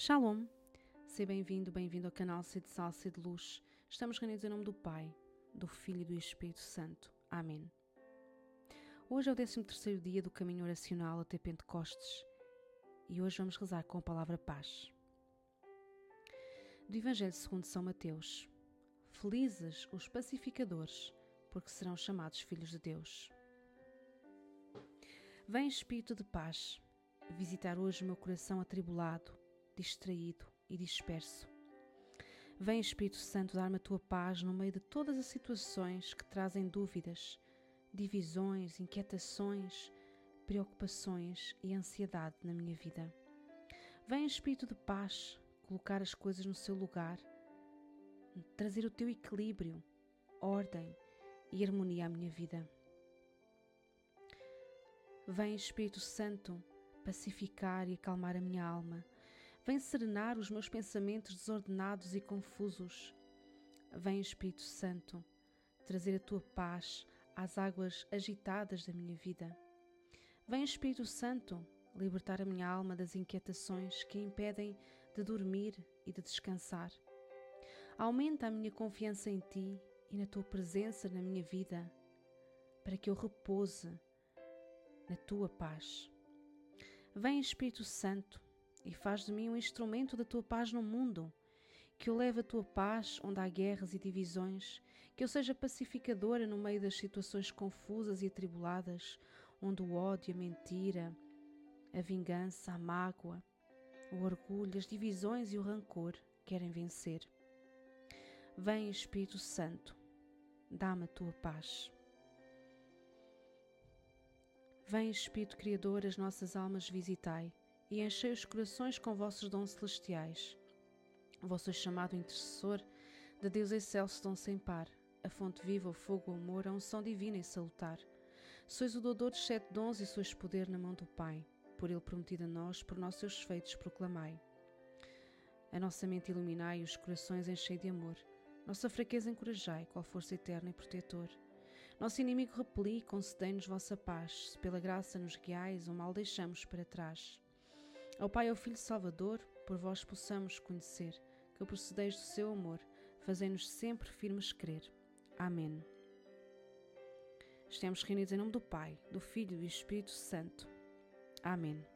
Shalom! Seja bem-vindo, bem-vindo ao canal Sede de Sal, Sede de Luz. Estamos reunidos em nome do Pai, do Filho e do Espírito Santo. Amém. Hoje é o 13 dia do caminho oracional até Pentecostes e hoje vamos rezar com a palavra paz. Do Evangelho segundo São Mateus. Felizes os pacificadores, porque serão chamados filhos de Deus. Vem Espírito de paz, visitar hoje o meu coração atribulado, distraído e disperso. Vem, Espírito Santo, dar-me a tua paz no meio de todas as situações que trazem dúvidas, divisões, inquietações, preocupações e ansiedade na minha vida. Vem, Espírito de paz, colocar as coisas no seu lugar, trazer o teu equilíbrio, ordem e harmonia à minha vida. Vem, Espírito Santo, pacificar e acalmar a minha alma Vem serenar os meus pensamentos desordenados e confusos. Vem, Espírito Santo, trazer a tua paz às águas agitadas da minha vida. Vem, Espírito Santo, libertar a minha alma das inquietações que a impedem de dormir e de descansar. Aumenta a minha confiança em ti e na tua presença na minha vida, para que eu repouse na tua paz. Vem, Espírito Santo, e faz de mim um instrumento da tua paz no mundo. Que eu leve a tua paz onde há guerras e divisões, que eu seja pacificadora no meio das situações confusas e atribuladas, onde o ódio, a mentira, a vingança, a mágoa, o orgulho, as divisões e o rancor querem vencer. Vem, Espírito Santo, dá-me a tua paz. Vem, Espírito Criador, as nossas almas visitai e enchei os corações com vossos dons celestiais. Vós sois chamado intercessor de Deus excelso dom sem par, a fonte viva, o fogo, o amor, a unção divina e salutar. Sois o doador de sete dons e sois poder na mão do Pai, por ele prometido a nós, por nossos feitos proclamai. A nossa mente iluminai e os corações enchei de amor. Nossa fraqueza encorajai, qual força eterna e protetor. Nosso inimigo repeli, concedei-nos vossa paz, se pela graça nos guiais, o mal deixamos para trás. Ao Pai e ao Filho Salvador, por vós possamos conhecer que procedeis do seu amor, fazendo-nos sempre firmes crer. Amém. Estamos reunidos em nome do Pai, do Filho e do Espírito Santo. Amém.